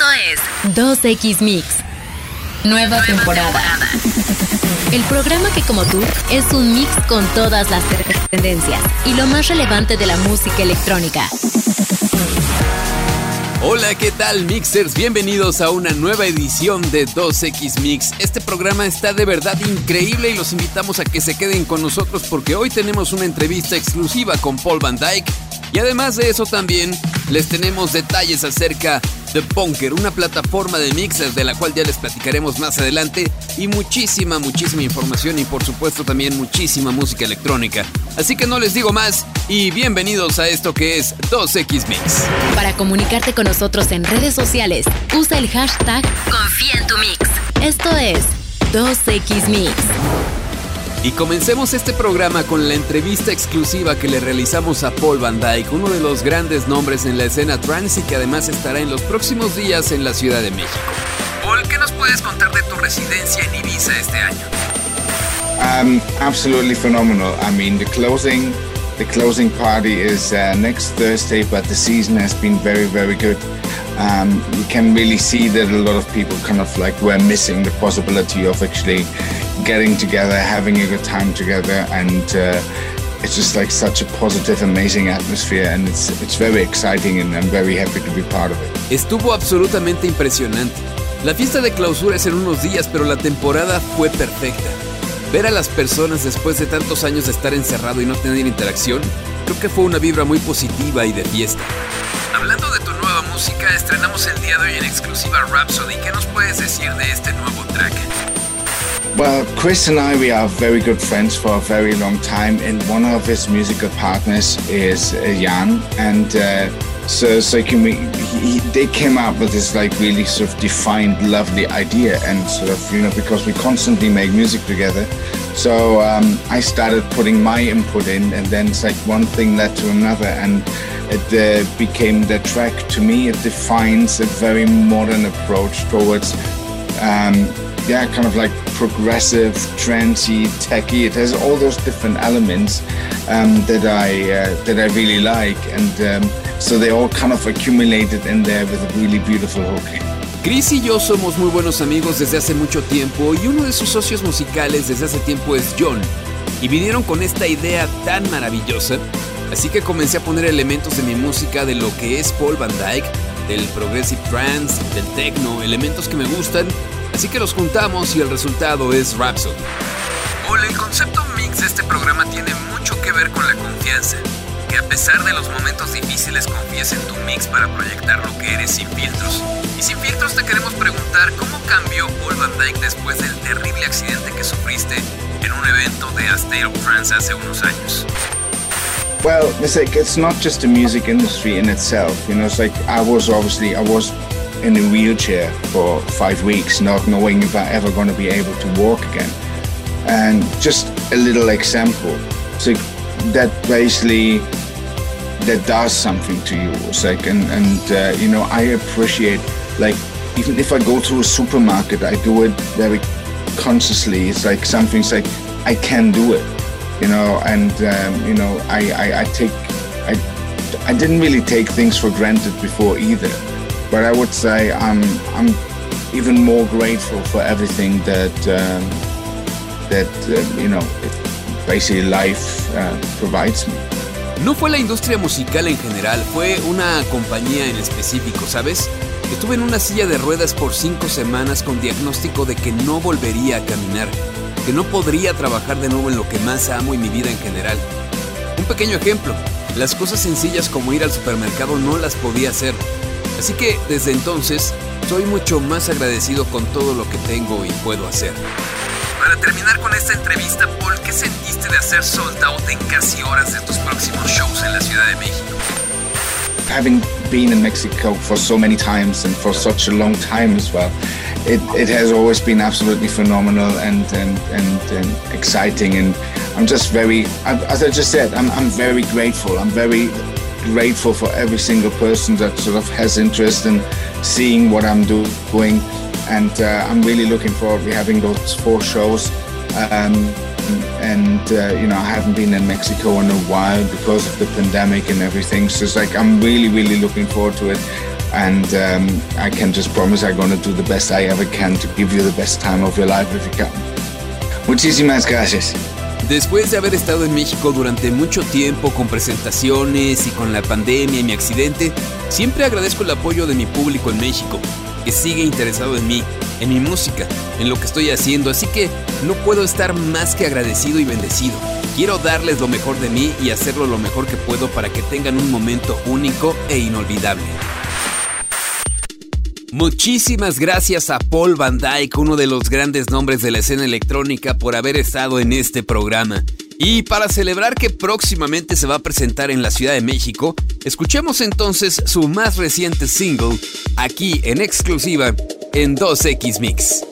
Esto es 2X Mix. Nueva, temporada. El programa que como tú es un mix con todas las tendencias y lo más relevante de la música electrónica. Hola, ¿qué tal mixers? Bienvenidos a una nueva edición de 2X Mix. Este programa está de verdad increíble y los invitamos a que se queden con nosotros porque hoy tenemos una entrevista exclusiva con Paul Van Dyke y además de eso también les tenemos detalles acerca de Punker, una plataforma de mixers de la cual ya les platicaremos más adelante y muchísima, muchísima información y por supuesto también muchísima música electrónica. Así que no les digo más y bienvenidos a esto que es 2X Mix. Para comunicarte con nosotros en redes sociales, usa el hashtag Confía en tu Mix. Esto es 2X Mix. Y comencemos este programa con la entrevista exclusiva que le realizamos a Paul Van Dyke, uno de los grandes nombres en la escena trance y que además estará en los próximos días en la Ciudad de México. Paul, ¿qué nos puedes contar de tu residencia en Ibiza este año? Um, absolutely phenomenal. I mean, the closing, the closing party is uh, next Thursday, but the season has been very, very good. Um, you can really see that a lot of people kind of like were missing the possibility of actually getting together, having a good time together, and uh, it's just like such a positive, amazing atmosphere, and it's it's very exciting, and I'm very happy to be part of it. Estuvo absolutamente impresionante. La fiesta de clausura es en unos días, pero la temporada fue perfecta. Ver a las personas después de tantos años de estar encerrado y no tener interacción, creo que fue una vibra muy positiva y de fiesta. Hablando de tu nueva música, estrenamos el día de hoy en exclusiva Rhapsody. ¿Qué nos puedes decir de este nuevo track? Well, Chris and I, we are very good friends for a very long time, and one of his musical partners is uh, Jan, and uh, so so can we, he, they came up with this like really sort of defined, lovely idea, and sort of you know because we constantly make music together, so um, I started putting my input in, and then it's like one thing led to another, and it uh, became the track. To me, it defines a very modern approach towards. Um, yeah, kind of like progressive, trancey, techy. It has all those different elements um, that I uh, that I really like, and um, so they all kind of accumulated in there with a really beautiful hook. Chris y yo somos muy buenos amigos desde hace mucho tiempo y uno de sus socios musicales desde hace tiempo es John. Y vinieron con esta idea tan maravillosa, así que comencé a poner elementos de mi música de lo que es Paul Van Dyke, del progressive trance, del techno, elementos que me gustan Así que los juntamos y el resultado es Rhapsody. Paul, el concepto mix de este programa tiene mucho que ver con la confianza. Que a pesar de los momentos difíciles confíes en tu mix para proyectar lo que eres sin filtros. Y sin filtros te queremos preguntar cómo cambió Paul Van Dyke después del terrible accidente que sufriste en un evento de A State of France hace unos años. Well, it's like it's not just the music industry in itself. You know, it's like I was obviously I was in a wheelchair for five weeks, not knowing if I ever going to be able to walk again. And just a little example, so that basically that does something to you. It's like, and and uh, you know, I appreciate like even if I go to a supermarket, I do it very consciously. It's like something's like I can do it, you know, and um, you know, I, I I take I I didn't really take things for granted before either but I would say I'm I'm even more grateful for everything that um, that uh, you know basically life uh, provides me. No fue la industria musical en general, fue una compañía en específico, ¿sabes? Estuve en una silla de ruedas por cinco semanas con diagnóstico de que no volvería a caminar, que no podría trabajar de nuevo en lo que más amo y mi vida en general. Un pequeño ejemplo, las cosas sencillas como ir al supermercado no las podía hacer, Así que desde entonces soy mucho más agradecido con todo lo que tengo y puedo hacer. Para terminar con esta entrevista, Paul, ¿qué sentiste de hacer sold out en casi horas de tus próximos shows en la Ciudad de México? Having been in Mexico for so many times and for such a long time as well, it, it has always been absolutely phenomenal and, and, and, and exciting. And I'm just very, as I just said, I'm, I'm very grateful. I'm very grateful for every single person that sort of has interest in seeing what I'm doing. And uh, I'm really looking forward to having those four shows. Um, and uh, you know, I haven't been in Mexico in a while because of the pandemic and everything. So it's like I'm really, really looking forward to it. and um, I can just promise I'm going to do the best I ever can to give you the best time of your life if you can. Muchísimas gracias. Después de haber estado en México durante mucho tiempo con presentaciones y con la pandemia y mi accidente, siempre agradezco el apoyo de mi público en México, que sigue interesado en mí, en mi música, en lo que estoy haciendo, así que no puedo estar más que agradecido y bendecido. Quiero darles lo mejor de mí y hacerlo lo mejor que puedo para que tengan un momento único e inolvidable. Muchísimas gracias a Paul Van Dyke, uno de los grandes nombres de la escena electrónica, por haber estado en este programa. Y para celebrar que próximamente se va a presentar en la Ciudad de México, escuchemos entonces su más reciente single, aquí en exclusiva en 2X Mix.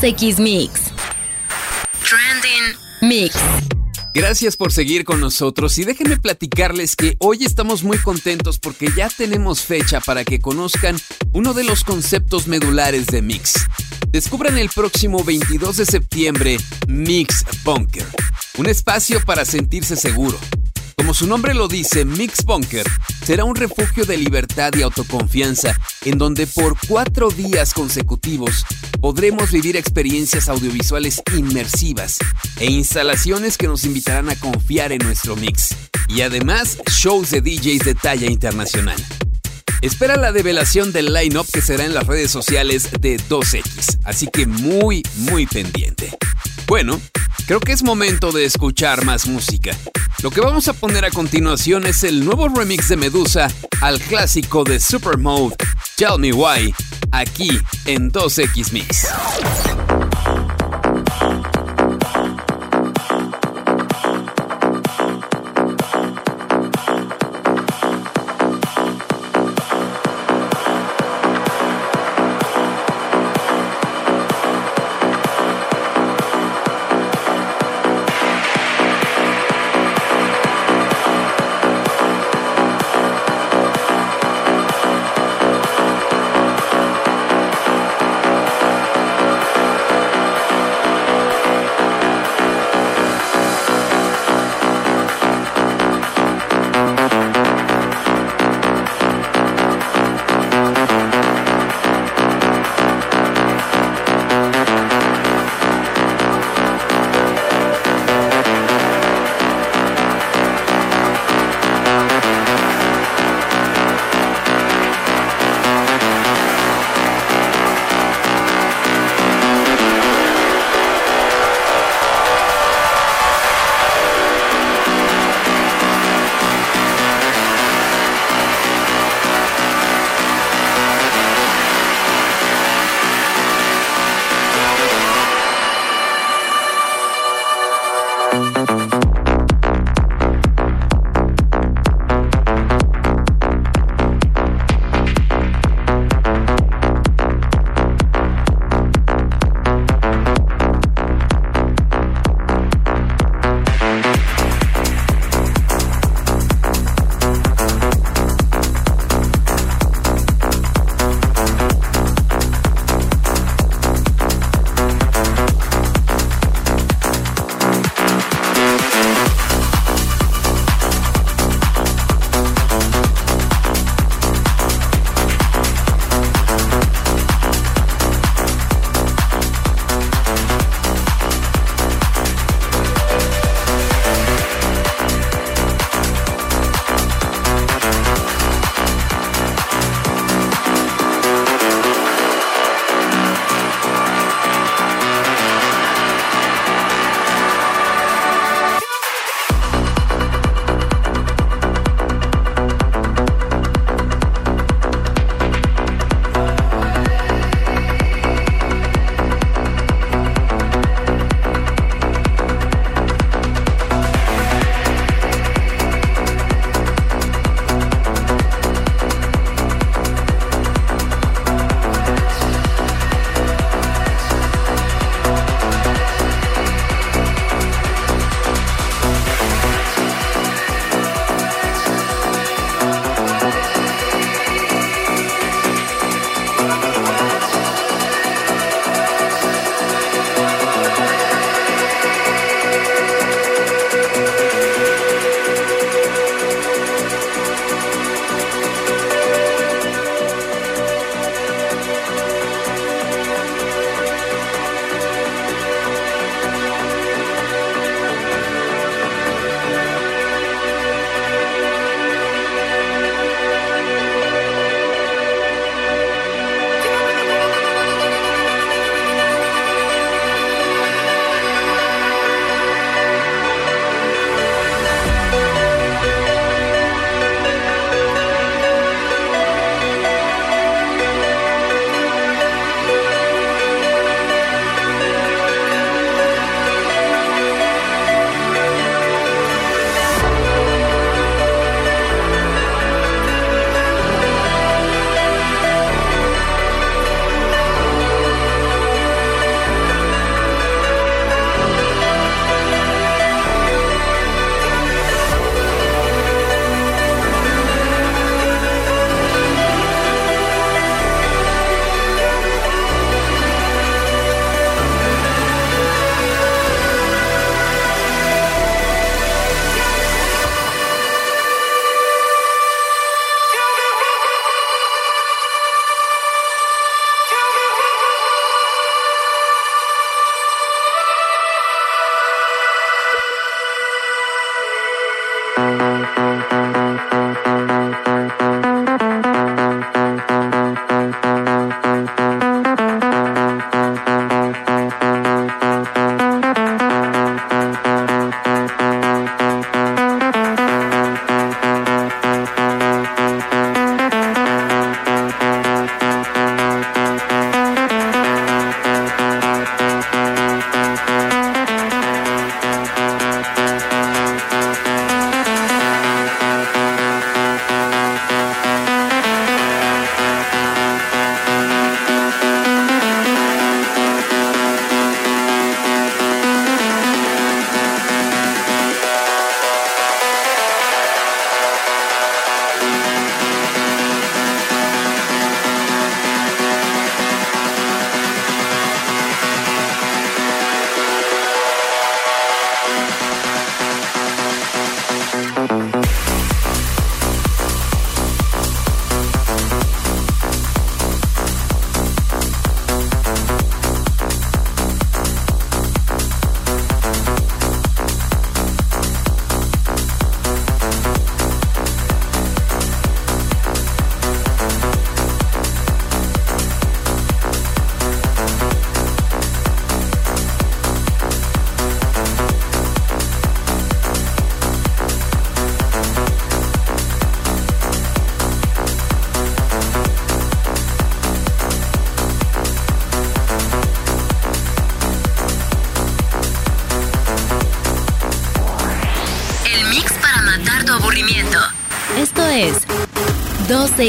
2X Mix. Trending Mix. Gracias por seguir con nosotros y déjenme platicarles que hoy estamos muy contentos porque ya tenemos fecha para que conozcan uno de los conceptos medulares de Mix. Descubran el próximo 22 de septiembre Mix Bunker, un espacio para sentirse seguro como su nombre lo dice, Mix Bunker será un refugio de libertad y autoconfianza en donde por cuatro días consecutivos podremos vivir experiencias audiovisuales inmersivas e instalaciones que nos invitarán a confiar en nuestro mix. Y además, shows de DJs de talla internacional. Espera la develación del line-up que será en las redes sociales de 2X, así que muy, muy pendiente. Bueno, creo que es momento de escuchar más música. Lo que vamos a poner a continuación es el nuevo remix de Medusa al clásico de Supermode, Tell Me Why, aquí en 2X Mix.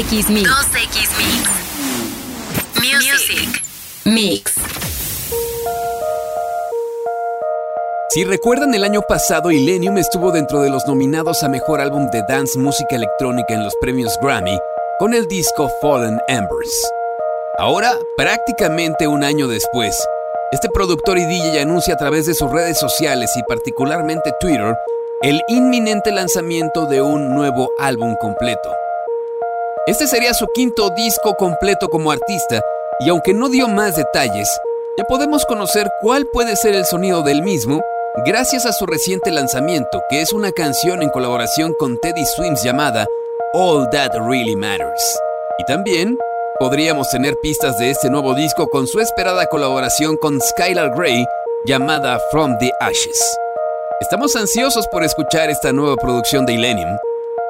2X Mix. 2X Mix. Music. Mix. Si recuerdan el año pasado, Illenium estuvo dentro de los nominados a Mejor Álbum de Dance Música Electrónica en los premios Grammy con el disco Fallen Embers. Ahora, prácticamente un año después, este productor y DJ anuncia a través de sus redes sociales y particularmente Twitter el inminente lanzamiento de un nuevo álbum completo. Este sería su quinto disco completo como artista y aunque no dio más detalles, ya podemos conocer cuál puede ser el sonido del mismo gracias a su reciente lanzamiento, que es una canción en colaboración con Teddy Swims llamada All That Really Matters. Y también podríamos tener pistas de este nuevo disco con su esperada colaboración con Skylar Grey llamada From the Ashes. Estamos ansiosos por escuchar esta nueva producción de Illenium,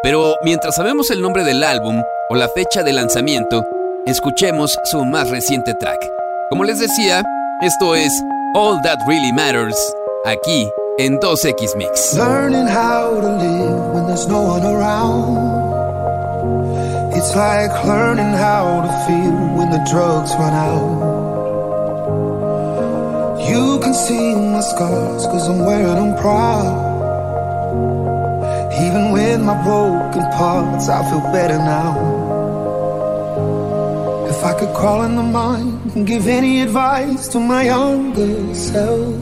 pero mientras sabemos el nombre del álbum o la fecha de lanzamiento, escuchemos su más reciente track. Como les decía, esto es All That Really Matters aquí en 2X Mix. Learning how to live when there's no one around. It's like learning how to feel when the drugs run out. You can see my scars cause I'm wearing them proud. Even with my broken parts, I feel better now. If I could crawl in the mind and give any advice to my younger self.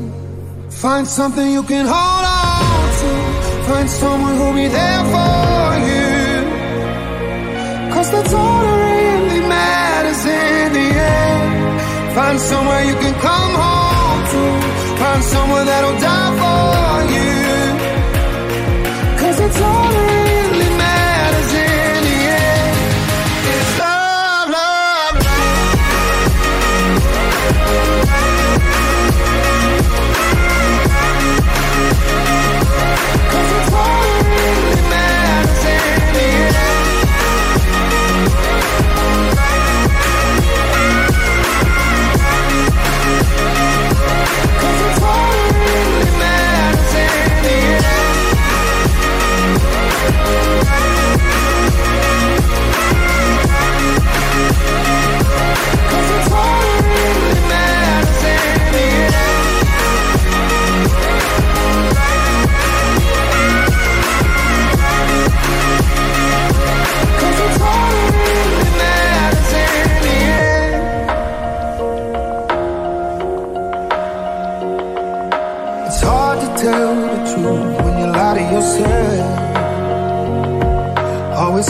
Find something you can hold on to. Find someone who'll be there for you. Cause that's all that really matters in the end. Find somewhere you can come home to. Find someone that'll die for you.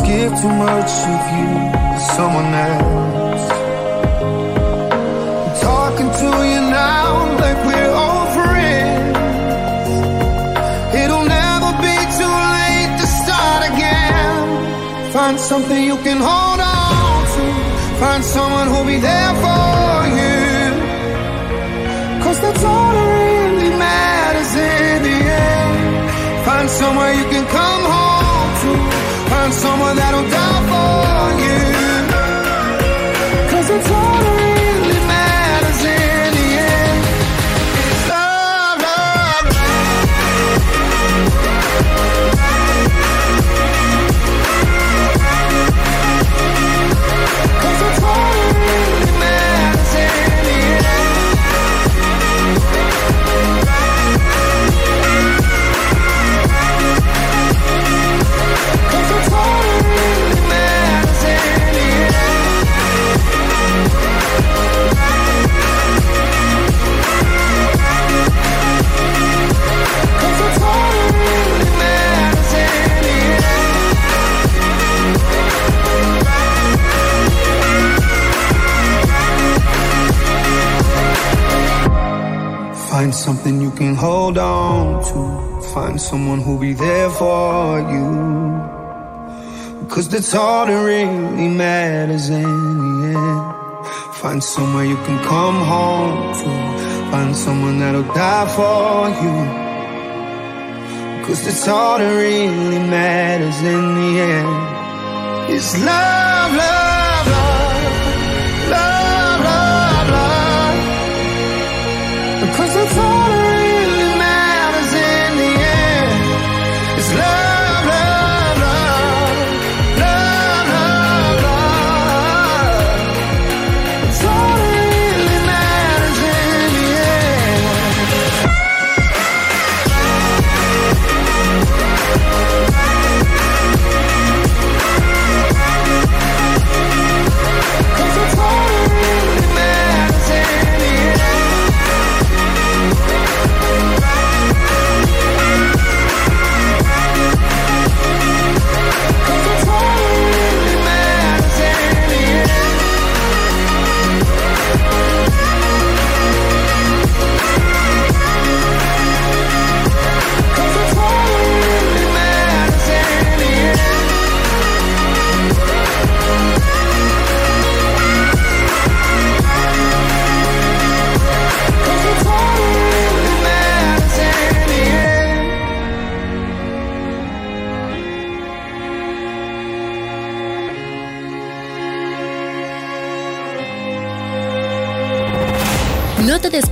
give too much of you to someone else. I'm talking to you now like we're old friends. It'll never be too late to start again. Find something you can hold on to. Find someone who'll be there for you. Cause that's all that really matters in the end. Find somewhere you can come home one that'll someone who'll be there for you. Cause that's all that really matters in the end. Find somewhere you can come home to. Find someone that'll die for you. Cause that's all that really matters in the end. Love, love, love,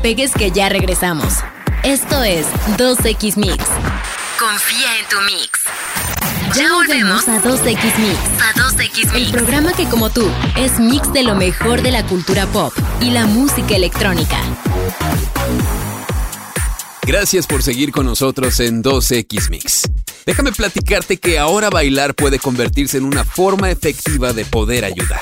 despegues que ya regresamos. Esto es 2X Mix. Confía en tu mix. Ya volvemos a 2X Mix. A 2X Mix. El programa que como tú es mix de lo mejor de la cultura pop y la música electrónica. Gracias por seguir con nosotros en 2X Mix. Déjame platicarte que ahora bailar puede convertirse en una forma efectiva de poder ayudar.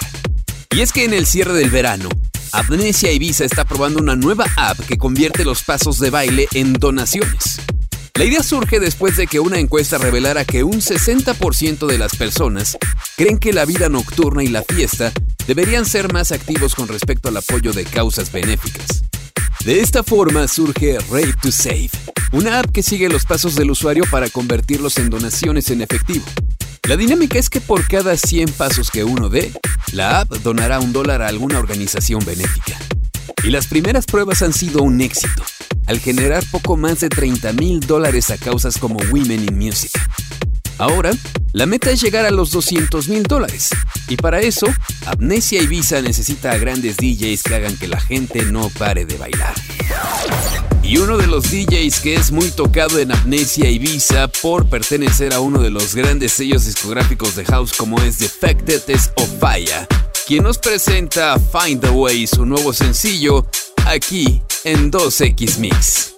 Y es que en el cierre del verano, Amnesia Ibiza está probando una nueva app que convierte los pasos de baile en donaciones. La idea surge después de que una encuesta revelara que un 60% de las personas creen que la vida nocturna y la fiesta deberían ser más activos con respecto al apoyo de causas benéficas. De esta forma surge Rate to Save, una app que sigue los pasos del usuario para convertirlos en donaciones en efectivo. La dinámica es que por cada 100 pasos que uno dé, la app donará un dólar a alguna organización benéfica. Y las primeras pruebas han sido un éxito, al generar poco más de 30 mil dólares a causas como Women in Music. Ahora, la meta es llegar a los 200 mil dólares. Y para eso, Amnesia Ibiza necesita a grandes DJs que hagan que la gente no pare de bailar. Y uno de los DJs que es muy tocado en Amnesia Ibiza por pertenecer a uno de los grandes sellos discográficos de house como es Defected es Ofaya, quien nos presenta Find the Way, su nuevo sencillo, aquí en 2X Mix.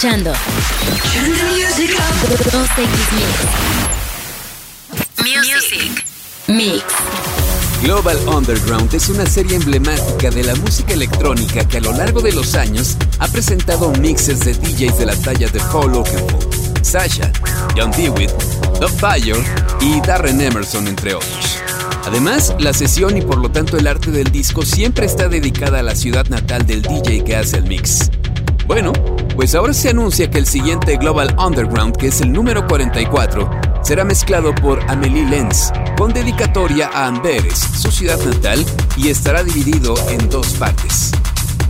Estás escuchando 2X Music. Mix. Global Underground es una serie emblemática de la música electrónica que a lo largo de los años ha presentado mixes de DJs de la talla de Paul Oakenfold, Sasha, John Dewitt, Doug Fire y Darren Emerson, entre otros. Además, la sesión y por lo tanto el arte del disco siempre está dedicada a la ciudad natal del DJ que hace el mix. Bueno, pues ahora se anuncia que el siguiente Global Underground, que es el número 44, será mezclado por Amelie Lenz, con dedicatoria a Amberes, su ciudad natal, y estará dividido en dos partes.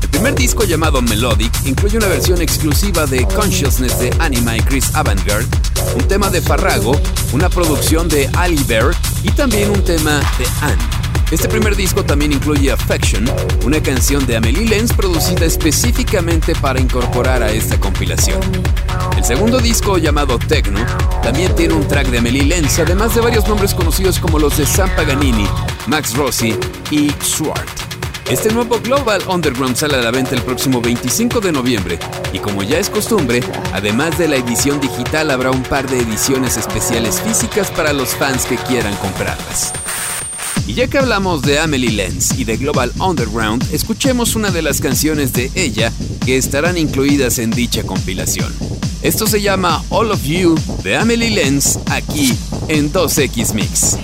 El primer disco llamado Melodic incluye una versión exclusiva de Consciousness de Anima y Chris Avantgarde, un tema de Farrago, una producción de Ali Bear y también un tema de Anne. Este primer disco también incluye Affection, una canción de Amelie Lenz producida específicamente para incorporar a esta compilación. El segundo disco, llamado Techno, también tiene un track de Amelie Lenz, además de varios nombres conocidos como los de Sam Paganini, Max Rossi y Swart. Este nuevo Global Underground sale a la venta el próximo 25 de noviembre y como ya es costumbre, además de la edición digital habrá un par de ediciones especiales físicas para los fans que quieran comprarlas. Y ya que hablamos de Amelie Lenz y de Global Underground, escuchemos una de las canciones de ella que estarán incluidas en dicha compilación. Esto se llama All of You de Amelie Lenz aquí en 2X Mix.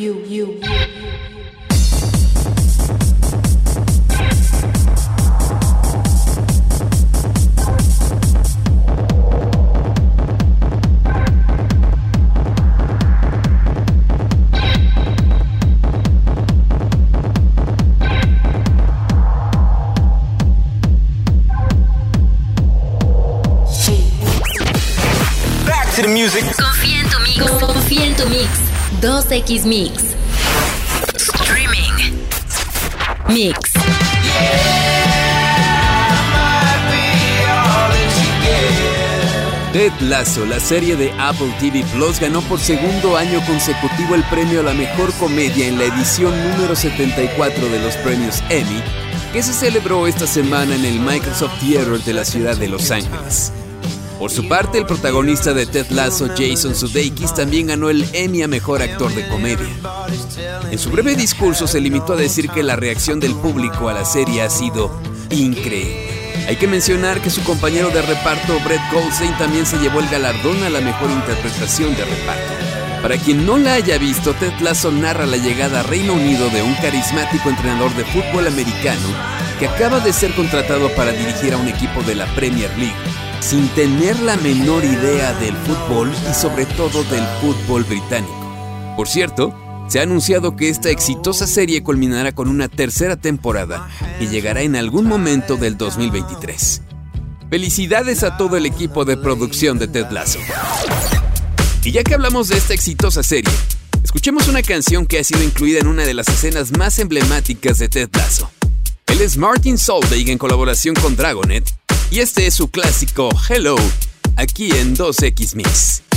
you, you. 2X Mix. Streaming. Mix. Ted Lasso, la serie de Apple TV Plus, ganó por segundo año consecutivo el premio a la mejor comedia en la edición número 74 de los premios Emmy, que se celebró esta semana en el Microsoft Theater de la ciudad de Los Ángeles. Por su parte, el protagonista de Ted Lasso, Jason Sudeikis, también ganó el Emmy a Mejor Actor de Comedia. En su breve discurso se limitó a decir que la reacción del público a la serie ha sido increíble. Hay que mencionar que su compañero de reparto, Brett Goldstein, también se llevó el galardón a la mejor interpretación de reparto. Para quien no la haya visto, Ted Lasso narra la llegada a Reino Unido de un carismático entrenador de fútbol americano que acaba de ser contratado para dirigir a un equipo de la Premier League sin tener la menor idea del fútbol y sobre todo del fútbol británico. Por cierto, se ha anunciado que esta exitosa serie culminará con una tercera temporada y llegará en algún momento del 2023. Felicidades a todo el equipo de producción de Ted Lasso. Y ya que hablamos de esta exitosa serie, escuchemos una canción que ha sido incluida en una de las escenas más emblemáticas de Ted Lasso. Él es Martin Solveig en colaboración con Dragonet y este es su clásico Hello, aquí en 2X Mix.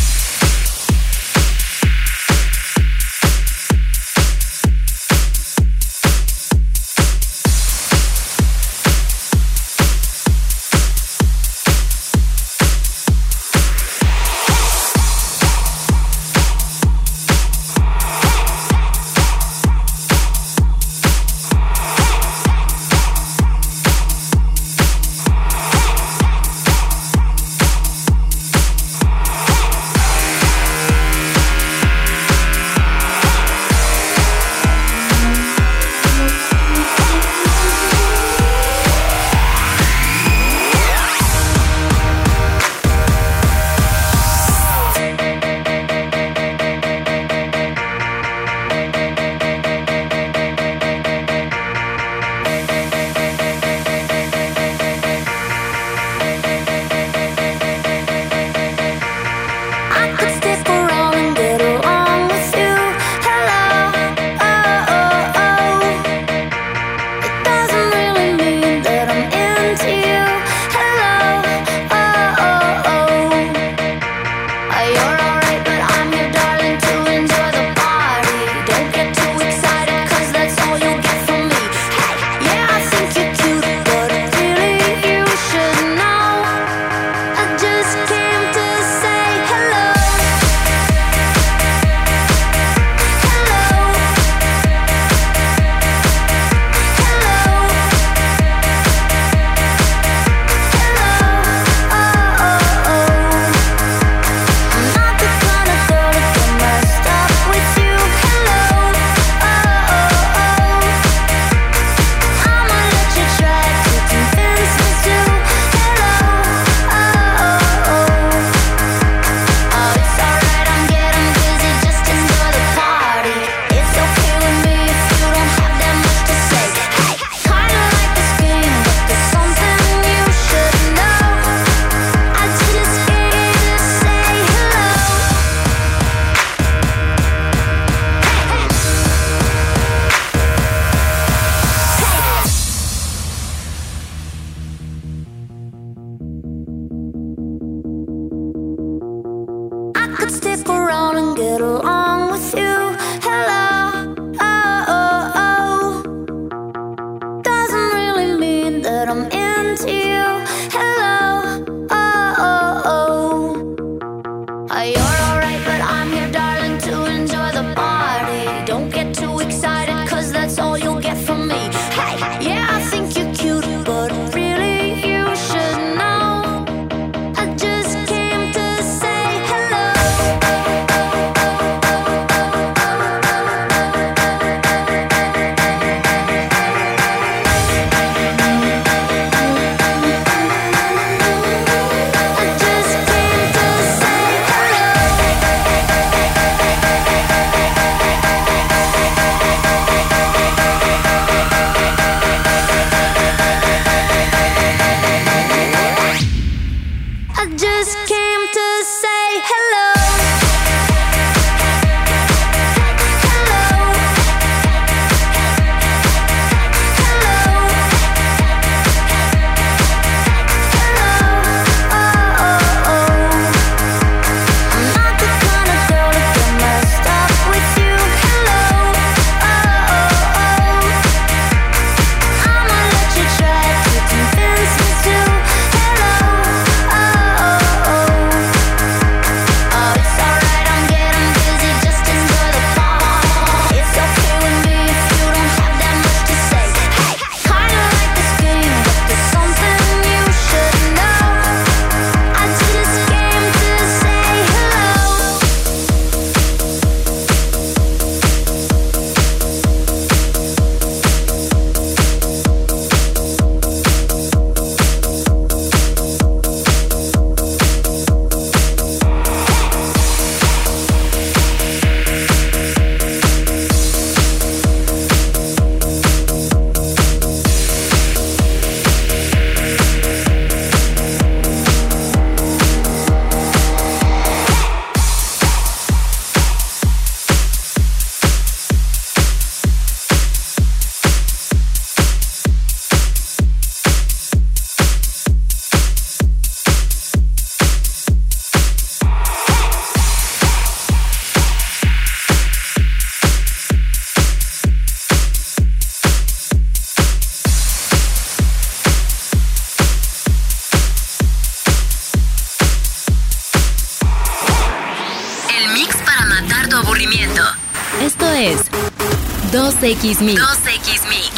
2X Mix. 2X Mix.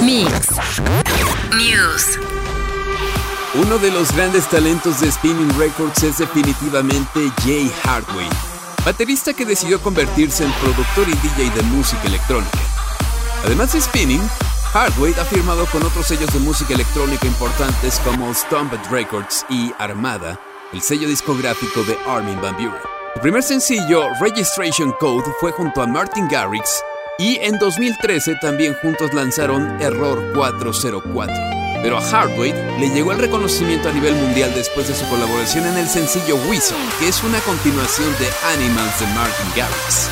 Mix. News. Uno de los grandes talentos de Spinning Records es definitivamente Jay Hardway, baterista que decidió convertirse en productor y DJ de música electrónica. Además de Spinning, Hardway ha firmado con otros sellos de música electrónica importantes como Stomped Records y Armada, el sello discográfico de Armin Van Buren. Su primer sencillo, Registration Code, fue junto a Martin Garrix y en 2013 también juntos lanzaron Error 404. Pero a Hardway le llegó el reconocimiento a nivel mundial después de su colaboración en el sencillo Whistle, que es una continuación de Animals de Martin Garrix.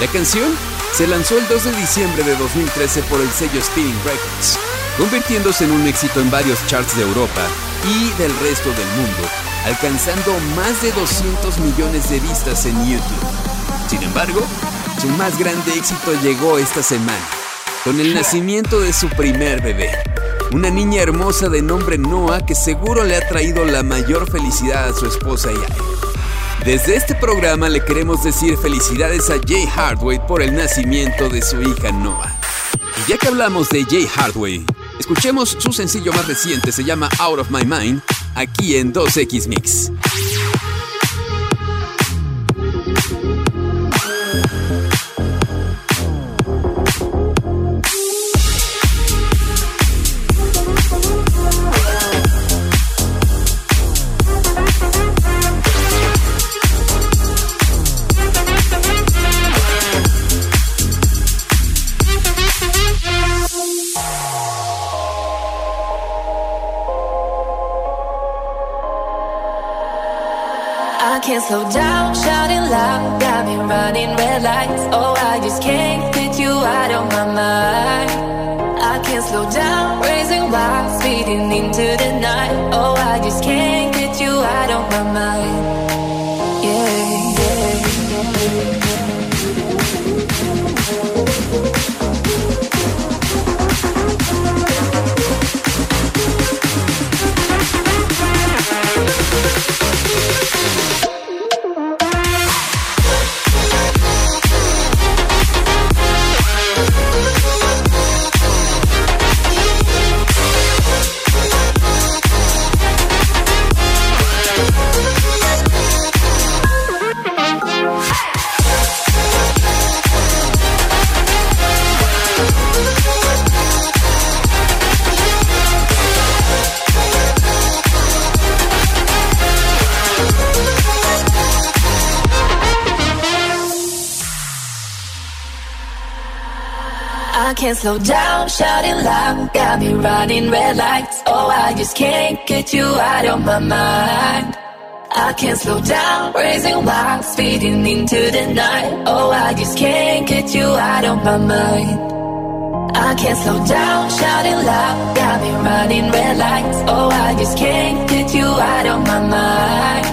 La canción se lanzó el 2 de diciembre de 2013 por el sello Spinning Records, convirtiéndose en un éxito en varios charts de Europa y del resto del mundo, alcanzando más de 200 millones de vistas en YouTube. Sin embargo, su más grande éxito llegó esta semana, con el nacimiento de su primer bebé. Una niña hermosa de nombre Noah que seguro le ha traído la mayor felicidad a su esposa y a él. Desde este programa le queremos decir felicidades a Jay Hardway por el nacimiento de su hija Noah. Y ya que hablamos de Jay Hardway, escuchemos su sencillo más reciente, se llama Out of My Mind, aquí en 2X Mix. Can't slow down, shouting loud, got me running red lights. Oh, I just can't get you out of my mind. I can't slow down, raising wild, speeding into the night. Oh, I just can't get you out of my mind. I can't slow down, shouting loud, got me running red lights. Oh, I just can't get you out of my mind.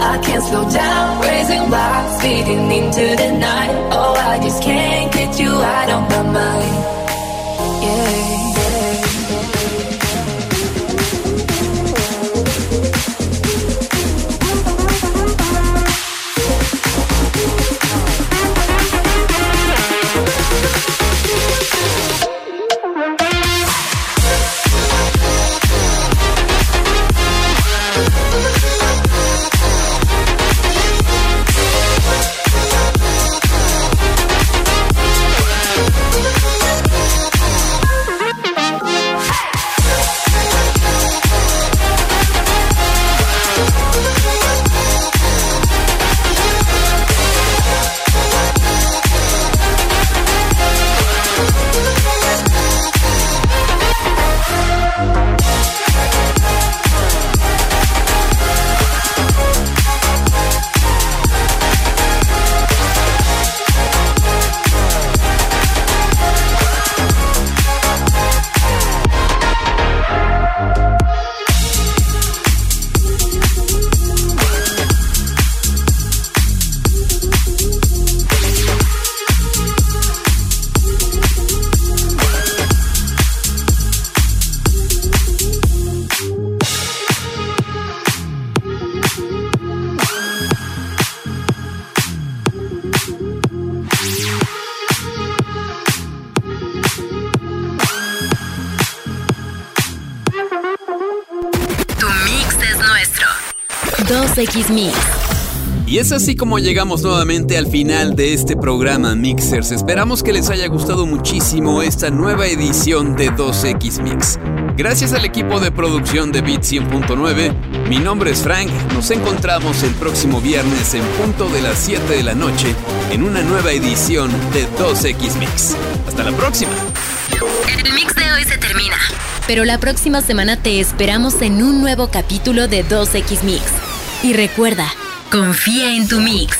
I can't slow down, raising wild, speeding into the night. Oh, I just can't get you out of my mind. Mix. Y es así como llegamos nuevamente al final de este programa Mixers. Esperamos que les haya gustado muchísimo esta nueva edición de 2X Mix. Gracias al equipo de producción de Beat 100.9, mi nombre es Frank. Nos encontramos el próximo viernes en punto de las 7 de la noche en una nueva edición de 2X Mix. Hasta la próxima. El mix de hoy se termina. Pero la próxima semana te esperamos en un nuevo capítulo de 2X Mix. Y recuerda, confía en tu mix.